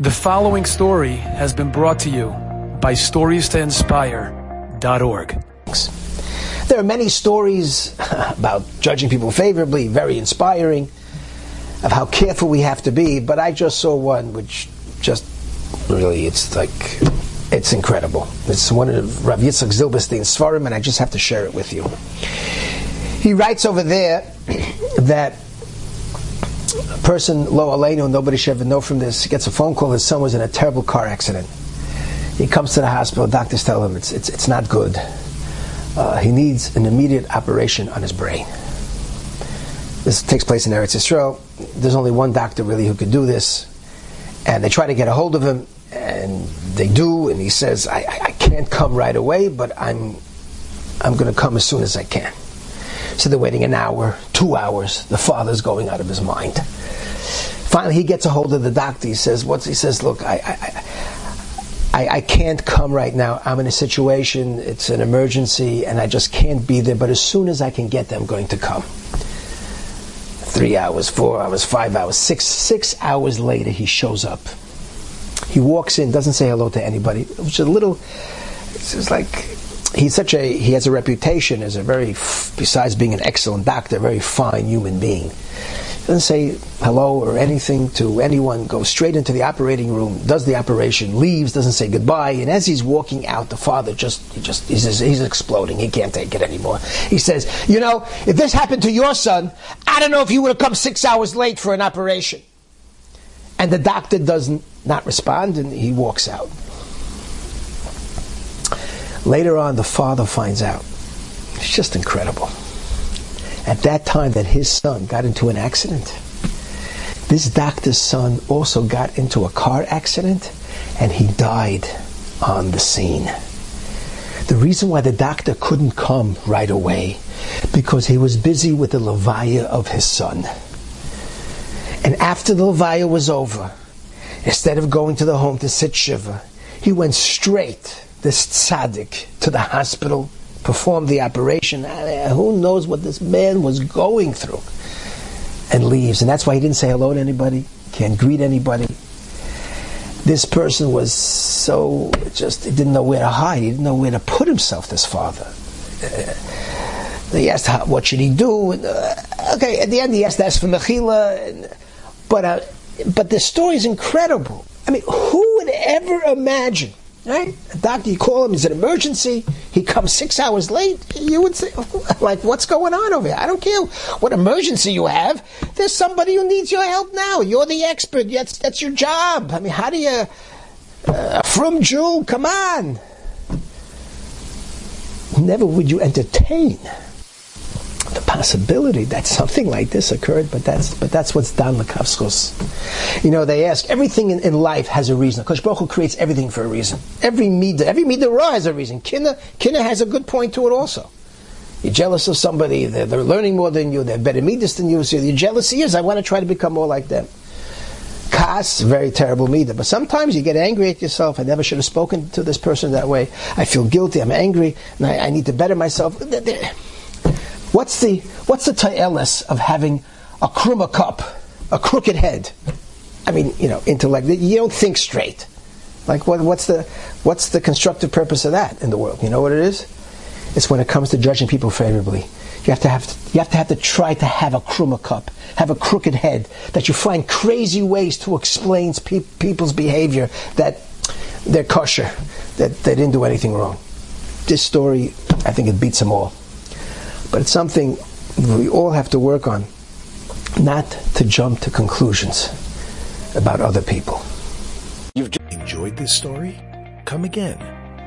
The following story has been brought to you by StoriesToInspire.org. There are many stories about judging people favorably, very inspiring, of how careful we have to be, but I just saw one which just really, it's like, it's incredible. It's one of Rav Yitzchak Zilberstein's Svarim, and I just have to share it with you. He writes over there that a person, lo aleinu, nobody should ever know from this, gets a phone call his son was in a terrible car accident. He comes to the hospital, doctors tell him it's, it's, it's not good. Uh, he needs an immediate operation on his brain. This takes place in Eretz Yisrael. There's only one doctor really who could do this. And they try to get a hold of him, and they do, and he says, I, I, can't come right away, but I'm, I'm going to come as soon as I can. So they're waiting an hour, two hours. The father's going out of his mind. Finally, he gets a hold of the doctor. He says, "What's?" He says, "Look, I, I, I, I can't come right now. I'm in a situation. It's an emergency, and I just can't be there. But as soon as I can get there, I'm going to come." Three hours, four hours, five hours, six six hours later, he shows up. He walks in, doesn't say hello to anybody. It was a little. It's just like he's such a he has a reputation as a very besides being an excellent doctor, very fine human being. Doesn't say hello or anything to anyone. Goes straight into the operating room, does the operation, leaves, doesn't say goodbye. And as he's walking out, the father just he just he's, he's exploding. He can't take it anymore. He says, "You know, if this happened to your son, I don't know if you would have come six hours late for an operation." And the doctor doesn't not respond, and he walks out. Later on, the father finds out. It's just incredible. At that time, that his son got into an accident. This doctor's son also got into a car accident, and he died on the scene. The reason why the doctor couldn't come right away because he was busy with the levaya of his son. And after the levaya was over, instead of going to the home to sit shiva, he went straight this tzaddik to the hospital, performed the operation. Who knows what this man was going through? And leaves. And that's why he didn't say hello to anybody, can't greet anybody. This person was so just, he didn't know where to hide, he didn't know where to put himself, this father. He asked, what should he do? And, uh, okay, at the end he asked, asked for Mechila. And, but, uh, but the story is incredible. I mean, who would ever imagine Right? A doctor, you call him, it's an emergency. He comes six hours late. You would say, like, what's going on over here? I don't care what emergency you have. There's somebody who needs your help now. You're the expert. That's, that's your job. I mean, how do you, uh, from Jew, come on. Never would you entertain possibility that something like this occurred, but that's but that's what's Dan L'kaf Z'chus. You know, they ask everything in, in life has a reason. Because Baruch Hu creates everything for a reason. Every midah, every midah ra has a reason. Kinna, kinna has a good point to it also. You're jealous of somebody, they're, they're learning more than you, they're better midas than you, so your jealousy is, I want to try to become more like them. Kas, very terrible midah. But sometimes you get angry at yourself. I never should have spoken to this person that way. I feel guilty. I'm angry. And I, I need to better myself. What's the what's the ta'elis of having a krumer kop, a crooked head? I mean, you know, intellect. You don't think straight. Like, what, what's the what's the constructive purpose of that in the world? You know what it is? It's when it comes to judging people favorably. You have to have to, you have to have to try to have a krumer kop, have a crooked head, that you find crazy ways to explain pe- people's behavior that they're kosher, that they didn't do anything wrong. This story, I think it beats them all. But it's something we all have to work on, not to jump to conclusions about other people. You've enjoyed this story? Come again.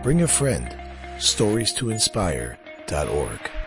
Bring a friend. Stories to inspire.org.